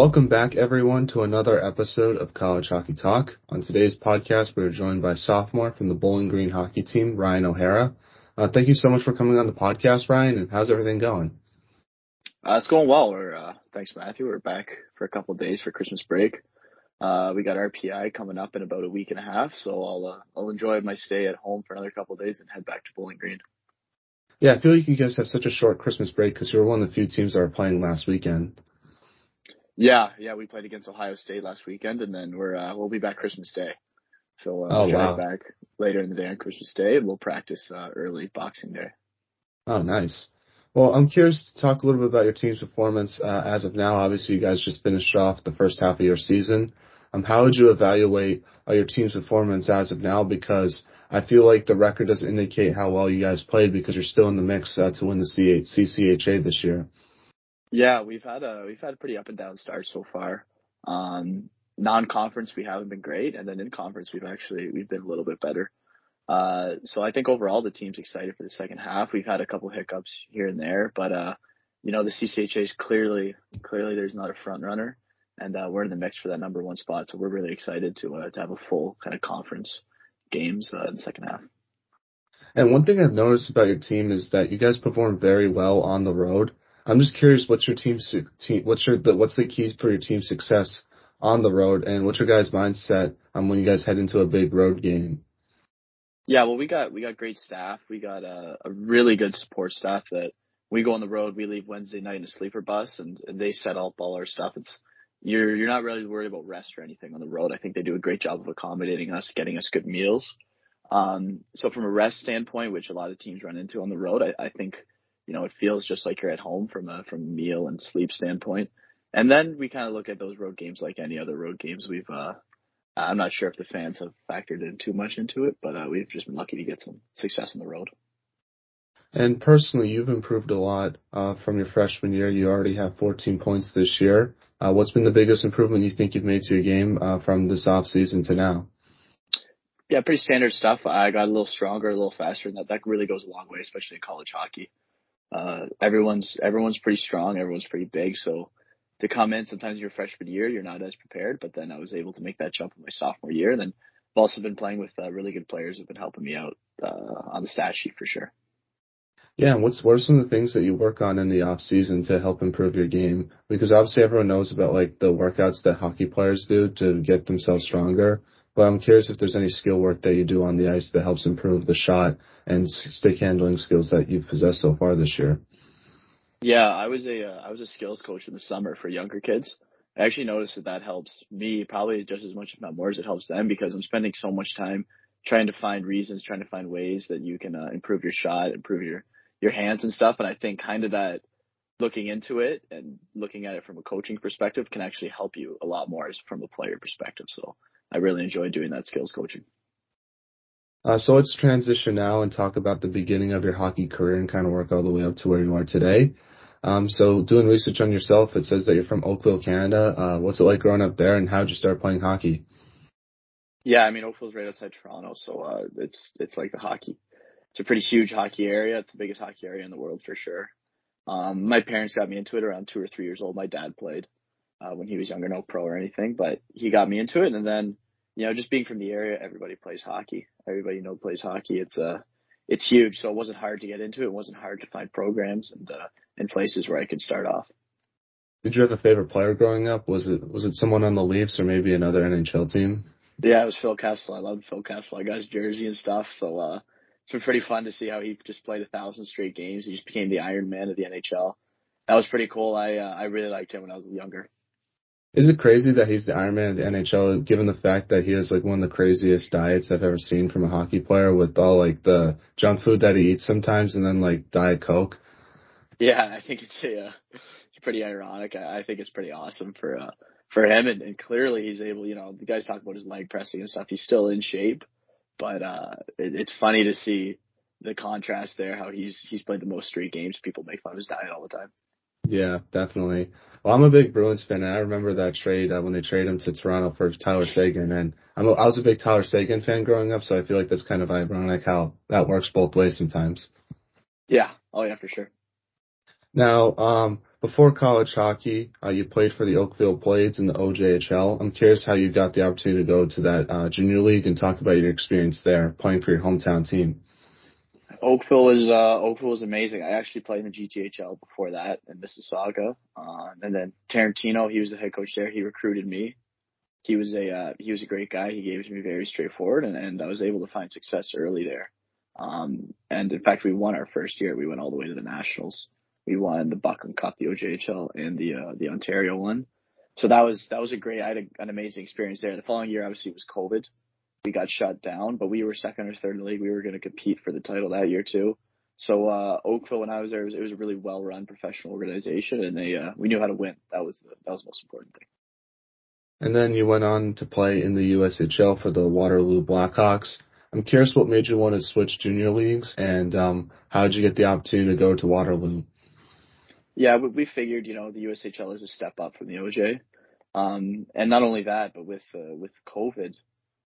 Welcome back, everyone, to another episode of College Hockey Talk. On today's podcast, we are joined by sophomore from the Bowling Green hockey team, Ryan O'Hara. Uh, thank you so much for coming on the podcast, Ryan. And how's everything going? Uh, it's going well. We're uh, thanks, Matthew. We're back for a couple of days for Christmas break. Uh, we got RPI coming up in about a week and a half, so I'll uh, I'll enjoy my stay at home for another couple of days and head back to Bowling Green. Yeah, I feel like you guys have such a short Christmas break because you were one of the few teams that were playing last weekend. Yeah, yeah, we played against Ohio State last weekend, and then we're uh, we'll be back Christmas Day. So uh, oh, we'll wow. back later in the day on Christmas Day, and we'll practice uh, early Boxing Day. Oh, nice. Well, I'm curious to talk a little bit about your team's performance uh, as of now. Obviously, you guys just finished off the first half of your season. Um, how would you evaluate uh, your team's performance as of now? Because I feel like the record doesn't indicate how well you guys played because you're still in the mix uh, to win the C8, CCHA this year. Yeah, we've had a we've had a pretty up and down start so far. Um, non-conference we haven't been great, and then in conference we've actually we've been a little bit better. Uh, so I think overall the team's excited for the second half. We've had a couple hiccups here and there, but uh, you know the CCHA is clearly clearly there's not a front runner, and uh, we're in the mix for that number one spot. So we're really excited to uh, to have a full kind of conference games uh, in the second half. And one thing I've noticed about your team is that you guys perform very well on the road. I'm just curious, what's your team's team? What's your the, what's the keys for your team's success on the road, and what's your guys' mindset um, when you guys head into a big road game? Yeah, well, we got we got great staff. We got a, a really good support staff that we go on the road. We leave Wednesday night in a sleeper bus, and, and they set up all our stuff. It's you're you're not really worried about rest or anything on the road. I think they do a great job of accommodating us, getting us good meals. Um, so from a rest standpoint, which a lot of teams run into on the road, I, I think you know, it feels just like you're at home from a from meal and sleep standpoint. And then we kind of look at those road games like any other road games. We've uh, I'm not sure if the fans have factored in too much into it, but uh, we've just been lucky to get some success on the road. And personally, you've improved a lot uh, from your freshman year. You already have 14 points this year. Uh, what's been the biggest improvement you think you've made to your game uh, from this off season to now? Yeah, pretty standard stuff. I got a little stronger, a little faster, and that that really goes a long way, especially in college hockey uh, everyone's everyone's pretty strong, everyone's pretty big. So to come in, sometimes your freshman year you're not as prepared, but then I was able to make that jump in my sophomore year. And then I've also been playing with uh, really good players who've been helping me out uh, on the stat sheet for sure. Yeah, and what's what are some of the things that you work on in the off season to help improve your game? Because obviously everyone knows about like the workouts that hockey players do to get themselves stronger. But I'm curious if there's any skill work that you do on the ice that helps improve the shot and stick handling skills that you've possessed so far this year. Yeah, I was a uh, I was a skills coach in the summer for younger kids. I actually noticed that that helps me probably just as much, if not more, as it helps them because I'm spending so much time trying to find reasons, trying to find ways that you can uh, improve your shot, improve your your hands and stuff. And I think kind of that looking into it and looking at it from a coaching perspective can actually help you a lot more as from a player perspective. So I really enjoy doing that skills coaching. Uh, so let's transition now and talk about the beginning of your hockey career and kind of work all the way up to where you are today. Um, so doing research on yourself, it says that you're from Oakville, Canada. Uh, what's it like growing up there and how did you start playing hockey? Yeah, I mean, Oakville's right outside Toronto, so, uh, it's, it's like the hockey. It's a pretty huge hockey area. It's the biggest hockey area in the world for sure. Um, my parents got me into it around two or three years old. My dad played, uh, when he was younger, no pro or anything, but he got me into it. And then, you know, just being from the area, everybody plays hockey. Everybody you know plays hockey. It's uh it's huge. So it wasn't hard to get into it. It wasn't hard to find programs and uh and places where I could start off. Did you have a favorite player growing up? Was it was it someone on the Leafs or maybe another NHL team? Yeah, it was Phil Kessel. I loved Phil Kessel. I got his jersey and stuff. So uh it's been pretty fun to see how he just played a thousand straight games. He just became the Iron Man of the NHL. That was pretty cool. I uh, I really liked him when I was younger. Is it crazy that he's the Iron Man of the NHL, given the fact that he has like one of the craziest diets I've ever seen from a hockey player with all like the junk food that he eats sometimes and then like Diet Coke? Yeah, I think it's uh, it's pretty ironic. I, I think it's pretty awesome for uh, for him, and, and clearly he's able. You know, the guys talk about his leg pressing and stuff. He's still in shape, but uh, it, it's funny to see the contrast there. How he's he's played the most straight games. People make fun of his diet all the time. Yeah, definitely. Well, I'm a big Bruins fan, and I remember that trade uh, when they traded him to Toronto for Tyler Seguin, and I'm a, I was a big Tyler Seguin fan growing up, so I feel like that's kind of ironic how that works both ways sometimes. Yeah. Oh yeah, for sure. Now, um, before college hockey, uh, you played for the Oakville Blades in the OJHL. I'm curious how you got the opportunity to go to that uh, junior league and talk about your experience there playing for your hometown team. Oakville was uh, Oakville was amazing. I actually played in the GTHL before that in Mississauga, uh, and then Tarantino, he was the head coach there. He recruited me. He was a uh, he was a great guy. He gave it to me very straightforward, and, and I was able to find success early there. Um, and in fact, we won our first year. We went all the way to the nationals. We won the Buckland Cup, the OJHL, and the uh, the Ontario one. So that was that was a great. I had a, an amazing experience there. The following year, obviously, it was COVID, we got shut down, but we were second or third in the league. We were going to compete for the title that year too. So uh, Oakville, when I was there, it was, it was a really well-run professional organization, and they uh, we knew how to win. That was the, that was the most important thing. And then you went on to play in the USHL for the Waterloo Blackhawks. I'm curious what made you want to switch junior leagues, and um, how did you get the opportunity to go to Waterloo? Yeah, we figured, you know, the USHL is a step up from the OJ, um, and not only that, but with uh, with COVID,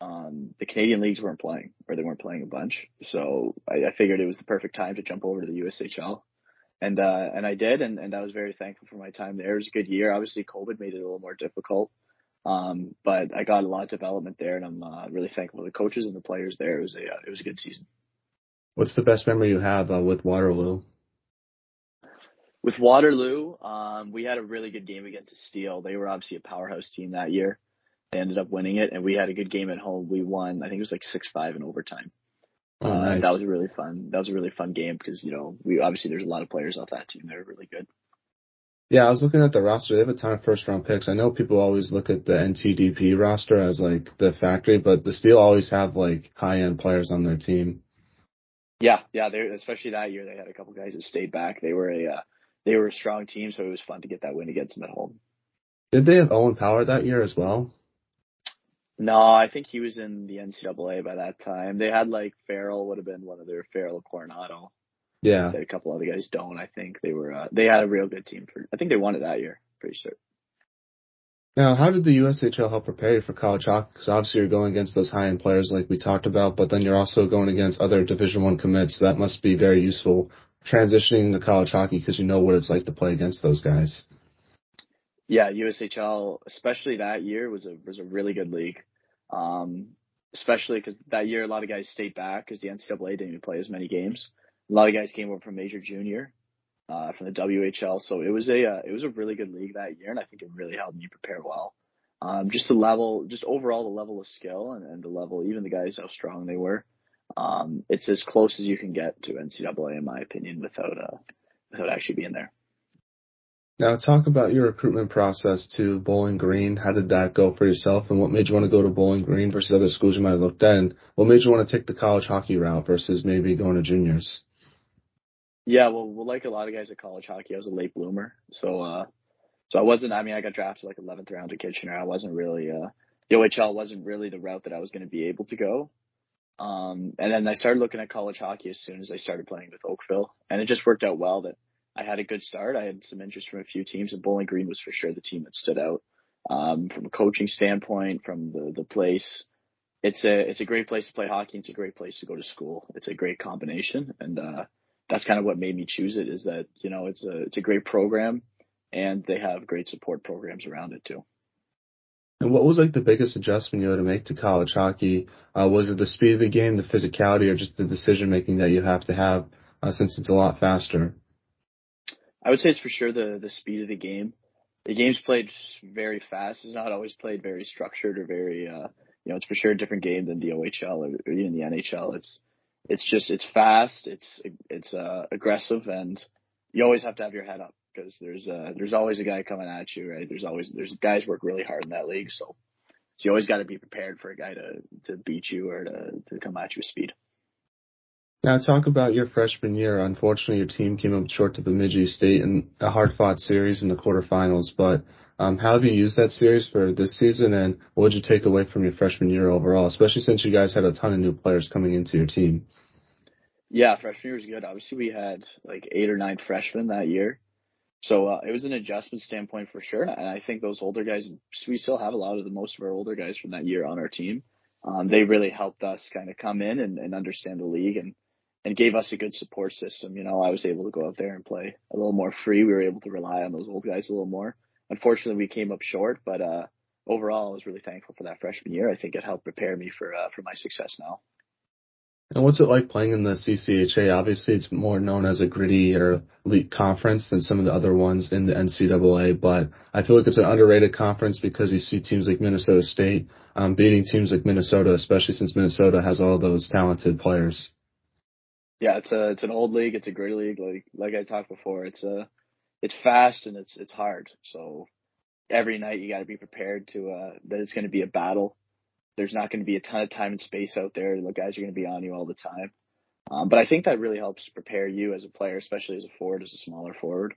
um, the Canadian leagues weren't playing, or they weren't playing a bunch. So I, I figured it was the perfect time to jump over to the USHL, and uh, and I did, and, and I was very thankful for my time there. It was a good year. Obviously, COVID made it a little more difficult, um, but I got a lot of development there, and I'm uh, really thankful to the coaches and the players there. It was a uh, it was a good season. What's the best memory you have uh, with Waterloo? With Waterloo, um, we had a really good game against Steel. They were obviously a powerhouse team that year. They ended up winning it, and we had a good game at home. We won. I think it was like six five in overtime. Oh, uh. That was a really fun. That was a really fun game because you know we obviously there's a lot of players off that team that are really good. Yeah, I was looking at the roster. They have a ton of first round picks. I know people always look at the NTDP roster as like the factory, but the Steel always have like high end players on their team. Yeah, yeah, they especially that year they had a couple guys that stayed back. They were a uh, they were a strong team, so it was fun to get that win against them at home. Did they have Owen Power that year as well? No, I think he was in the NCAA by that time. They had like Farrell would have been one of their Farrell Coronato. Yeah. A couple other guys don't. I think they were. Uh, they had a real good team for. I think they won it that year. Pretty sure. Now, how did the USHL help prepare you for college hockey? Because obviously you're going against those high-end players like we talked about, but then you're also going against other Division One commits. So that must be very useful transitioning to college hockey because you know what it's like to play against those guys. Yeah, USHL, especially that year, was a was a really good league. Um, especially because that year a lot of guys stayed back because the NCAA didn't even play as many games. A lot of guys came over from major junior, uh, from the WHL. So it was a uh, it was a really good league that year, and I think it really helped me prepare well. Um, just the level, just overall the level of skill and, and the level, even the guys how strong they were. Um, it's as close as you can get to NCAA in my opinion without uh, without actually being there. Now, talk about your recruitment process to Bowling Green. How did that go for yourself, and what made you want to go to Bowling Green versus other schools you might have looked at, and what made you want to take the college hockey route versus maybe going to juniors? Yeah, well, like a lot of guys at college hockey, I was a late bloomer, so uh, so I wasn't. I mean, I got drafted like 11th round to Kitchener. I wasn't really uh, the OHL wasn't really the route that I was going to be able to go. Um, and then I started looking at college hockey as soon as I started playing with Oakville, and it just worked out well that I had a good start. I had some interest from a few teams, and Bowling Green was for sure the team that stood out um, from a coaching standpoint, from the the place. It's a it's a great place to play hockey. It's a great place to go to school. It's a great combination, and uh, that's kind of what made me choose it. Is that you know it's a it's a great program, and they have great support programs around it too. And what was like the biggest adjustment you had to make to college hockey? Uh, was it the speed of the game, the physicality, or just the decision making that you have to have uh, since it's a lot faster? I would say it's for sure the the speed of the game. The game's played very fast. It's not always played very structured or very uh you know, it's for sure a different game than the OHL or, or even the NHL. It's it's just it's fast, it's it's uh aggressive and you always have to have your head up because there's uh there's always a guy coming at you, right? There's always there's guys work really hard in that league, so so you always got to be prepared for a guy to to beat you or to to come at you with speed. Now talk about your freshman year. Unfortunately, your team came up short to Bemidji State in a hard-fought series in the quarterfinals. But um, how have you used that series for this season, and what did you take away from your freshman year overall, especially since you guys had a ton of new players coming into your team? Yeah, freshman year was good. Obviously, we had like eight or nine freshmen that year. So uh, it was an adjustment standpoint for sure, and I think those older guys. We still have a lot of the most of our older guys from that year on our team. Um, they really helped us kind of come in and, and understand the league and and gave us a good support system. You know, I was able to go out there and play a little more free. We were able to rely on those old guys a little more. Unfortunately, we came up short, but uh, overall, I was really thankful for that freshman year. I think it helped prepare me for uh, for my success now. And what's it like playing in the CCHA? Obviously, it's more known as a gritty or elite conference than some of the other ones in the NCAA, but I feel like it's an underrated conference because you see teams like Minnesota State um, beating teams like Minnesota, especially since Minnesota has all those talented players. Yeah, it's a it's an old league. It's a great league. Like like I talked before, it's a it's fast and it's it's hard. So every night you got to be prepared to uh, that it's going to be a battle there's not going to be a ton of time and space out there. The guys are going to be on you all the time. Um, but I think that really helps prepare you as a player, especially as a forward, as a smaller forward.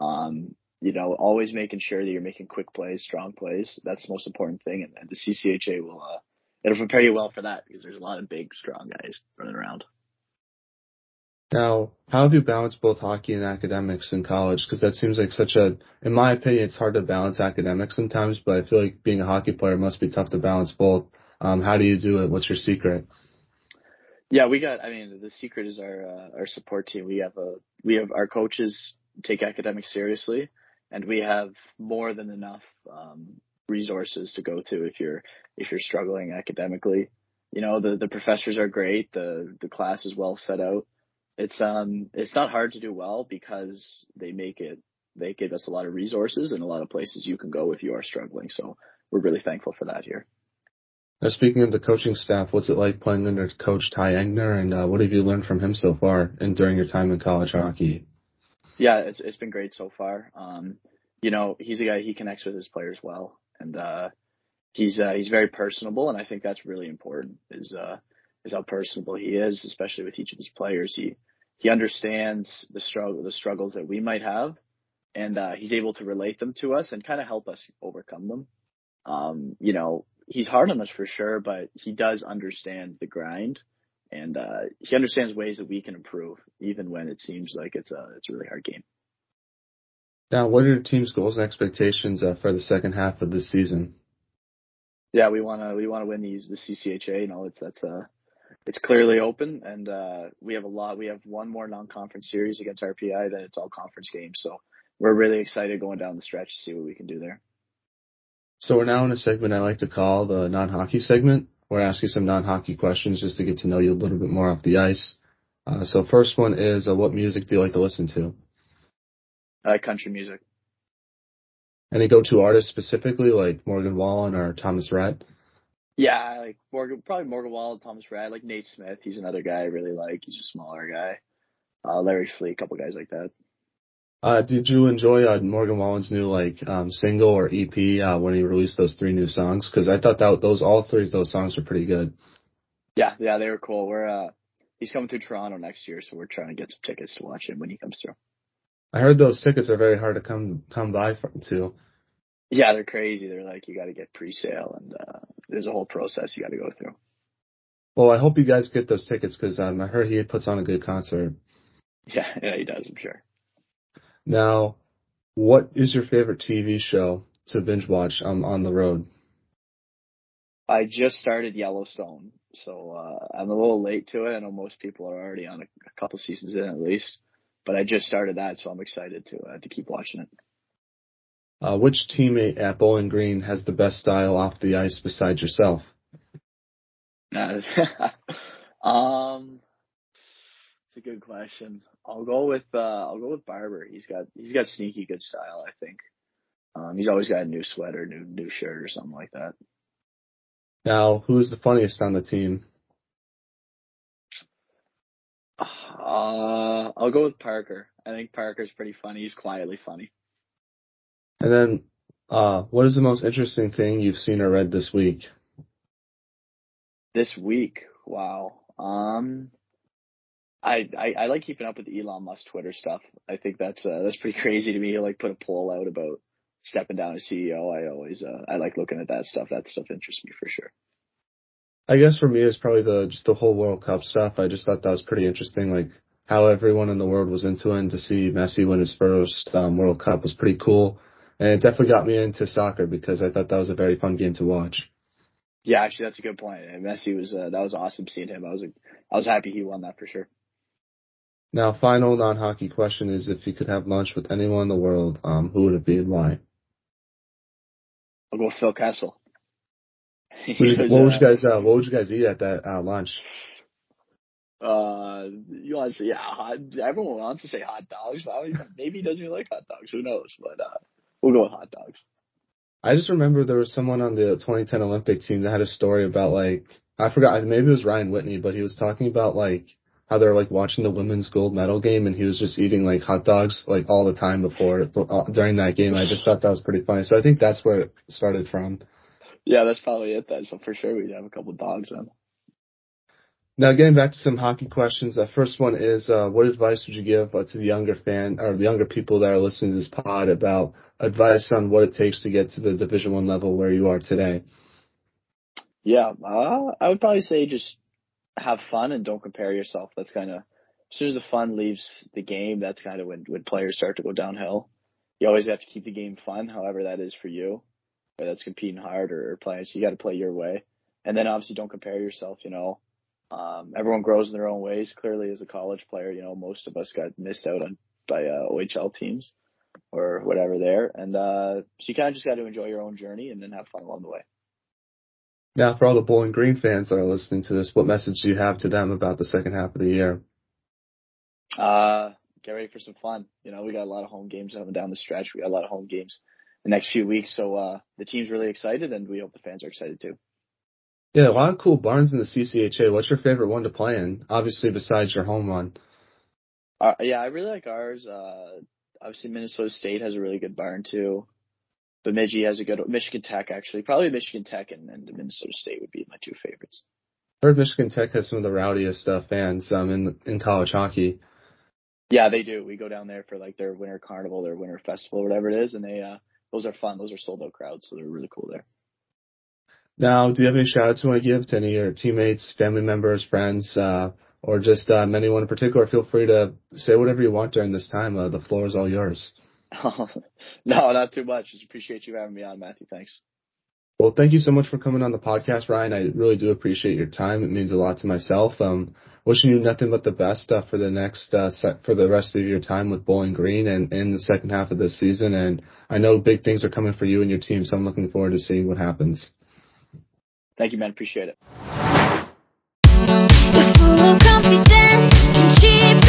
Um, you know, always making sure that you're making quick plays, strong plays. That's the most important thing. And, and the CCHA will, uh, it'll prepare you well for that because there's a lot of big, strong guys running around. Now, how have you balanced both hockey and academics in college? Because that seems like such a, in my opinion, it's hard to balance academics sometimes, but I feel like being a hockey player must be tough to balance both. Um, how do you do it? What's your secret? Yeah, we got. I mean, the secret is our uh, our support team. We have a we have our coaches take academics seriously, and we have more than enough um, resources to go to if you're if you're struggling academically. You know, the the professors are great. The the class is well set out. It's um it's not hard to do well because they make it they give us a lot of resources and a lot of places you can go if you are struggling. So we're really thankful for that here. Now, speaking of the coaching staff, what's it like playing under Coach Ty Eigner, and uh, what have you learned from him so far and during your time in college hockey? Yeah, it's it's been great so far. Um, you know, he's a guy he connects with his players well, and uh, he's uh, he's very personable, and I think that's really important. Is uh, is how personable he is, especially with each of his players. He he understands the struggle the struggles that we might have, and uh, he's able to relate them to us and kind of help us overcome them. Um, you know, he's hard on us for sure, but he does understand the grind and uh, he understands ways that we can improve, even when it seems like it's a it's a really hard game. Now, what are your team's goals and expectations uh, for the second half of this season? Yeah, we want to we want to win these the CCHA. You know, it's that's uh it's clearly open, and uh, we have a lot. We have one more non-conference series against RPI, then it's all conference games. So we're really excited going down the stretch to see what we can do there. So we're now in a segment I like to call the non-hockey segment. We're asking some non-hockey questions just to get to know you a little bit more off the ice. Uh, so first one is, uh, what music do you like to listen to? Uh, country music. Any go-to artists specifically, like Morgan Wallen or Thomas Rhett? Yeah, like Morgan, probably Morgan Wallen, Thomas Rhett, like Nate Smith. He's another guy I really like. He's a smaller guy. Uh, Larry Fleet, a couple guys like that. Uh, did you enjoy uh, Morgan Wallen's new like um, single or EP uh, when he released those three new songs? Because I thought that those all three of those songs were pretty good. Yeah, yeah, they were cool. We're uh, he's coming through Toronto next year, so we're trying to get some tickets to watch him when he comes through. I heard those tickets are very hard to come come by too. Yeah, they're crazy. They're like you got to get pre-sale, and uh, there's a whole process you got to go through. Well, I hope you guys get those tickets because um, I heard he puts on a good concert. Yeah, yeah, he does. I'm sure. Now, what is your favorite TV show to binge watch um, on the road? I just started Yellowstone, so uh, I'm a little late to it. I know most people are already on a, a couple seasons in at least, but I just started that, so I'm excited to uh, to keep watching it. Uh, which teammate at Bowling Green has the best style off the ice besides yourself? um, it's a good question. I'll go with uh I'll go with Barber. He's got he's got sneaky good style, I think. Um he's always got a new sweater, new new shirt or something like that. Now, who's the funniest on the team? Uh I'll go with Parker. I think Parker's pretty funny. He's quietly funny. And then uh what is the most interesting thing you've seen or read this week? This week. Wow. Um I, I, I like keeping up with Elon Musk Twitter stuff. I think that's uh, that's pretty crazy to me. He like put a poll out about stepping down as CEO. I always uh, I like looking at that stuff. That stuff interests me for sure. I guess for me it's probably the just the whole World Cup stuff. I just thought that was pretty interesting. Like how everyone in the world was into it, and to see Messi win his first um, World Cup was pretty cool. And it definitely got me into soccer because I thought that was a very fun game to watch. Yeah, actually, that's a good point. And Messi was uh, that was awesome seeing him. I was I was happy he won that for sure. Now, final non-hockey question is: If you could have lunch with anyone in the world, um, who would it be and why? I'll go with Phil Kessel. what would you guys uh, What would you guys eat at that uh, lunch? Uh, you want to say yeah? Hot, everyone wants to say hot dogs. But maybe he doesn't even like hot dogs. Who knows? But uh, we'll go with hot dogs. I just remember there was someone on the 2010 Olympic team that had a story about like I forgot maybe it was Ryan Whitney, but he was talking about like how they're like watching the women's gold medal game and he was just eating like hot dogs like all the time before uh, during that game. I just thought that was pretty funny. So I think that's where it started from. Yeah, that's probably it then. So for sure we'd have a couple dogs then. Now getting back to some hockey questions. The first one is, uh, what advice would you give uh, to the younger fan or the younger people that are listening to this pod about advice on what it takes to get to the Division One level where you are today? Yeah, uh, I would probably say just have fun and don't compare yourself. That's kind of as soon as the fun leaves the game, that's kind of when when players start to go downhill. You always have to keep the game fun, however that is for you. Whether that's competing hard or, playing, so you got to play your way. And then obviously don't compare yourself. You know, um, everyone grows in their own ways. Clearly, as a college player, you know most of us got missed out on by uh, OHL teams or whatever there, and uh, so you kind of just got to enjoy your own journey and then have fun along the way. Now, for all the Bowling Green fans that are listening to this, what message do you have to them about the second half of the year? Uh, get ready for some fun. You know, we got a lot of home games coming down the stretch. We got a lot of home games the next few weeks. So, uh, the team's really excited and we hope the fans are excited too. Yeah, a lot of cool barns in the CCHA. What's your favorite one to play in? Obviously, besides your home one. Uh, yeah, I really like ours. Uh, obviously Minnesota State has a really good barn too. Bemidji has a good Michigan Tech actually. Probably Michigan Tech and, and Minnesota State would be my two favorites. I heard Michigan Tech has some of the rowdiest uh, fans um, in in college hockey. Yeah, they do. We go down there for like their winter carnival, their winter festival, whatever it is, and they uh those are fun. Those are sold out crowds, so they're really cool there. Now, do you have any shout outs you want to give to any of your teammates, family members, friends, uh, or just um, anyone in particular? Feel free to say whatever you want during this time. Uh, the floor is all yours. no, not too much. Just appreciate you having me on, Matthew. Thanks. Well, thank you so much for coming on the podcast, Ryan. I really do appreciate your time. It means a lot to myself. Um, wishing you nothing but the best uh, for the next uh, set for the rest of your time with Bowling Green and in the second half of this season. And I know big things are coming for you and your team, so I'm looking forward to seeing what happens. Thank you, man. Appreciate it. Everything cheap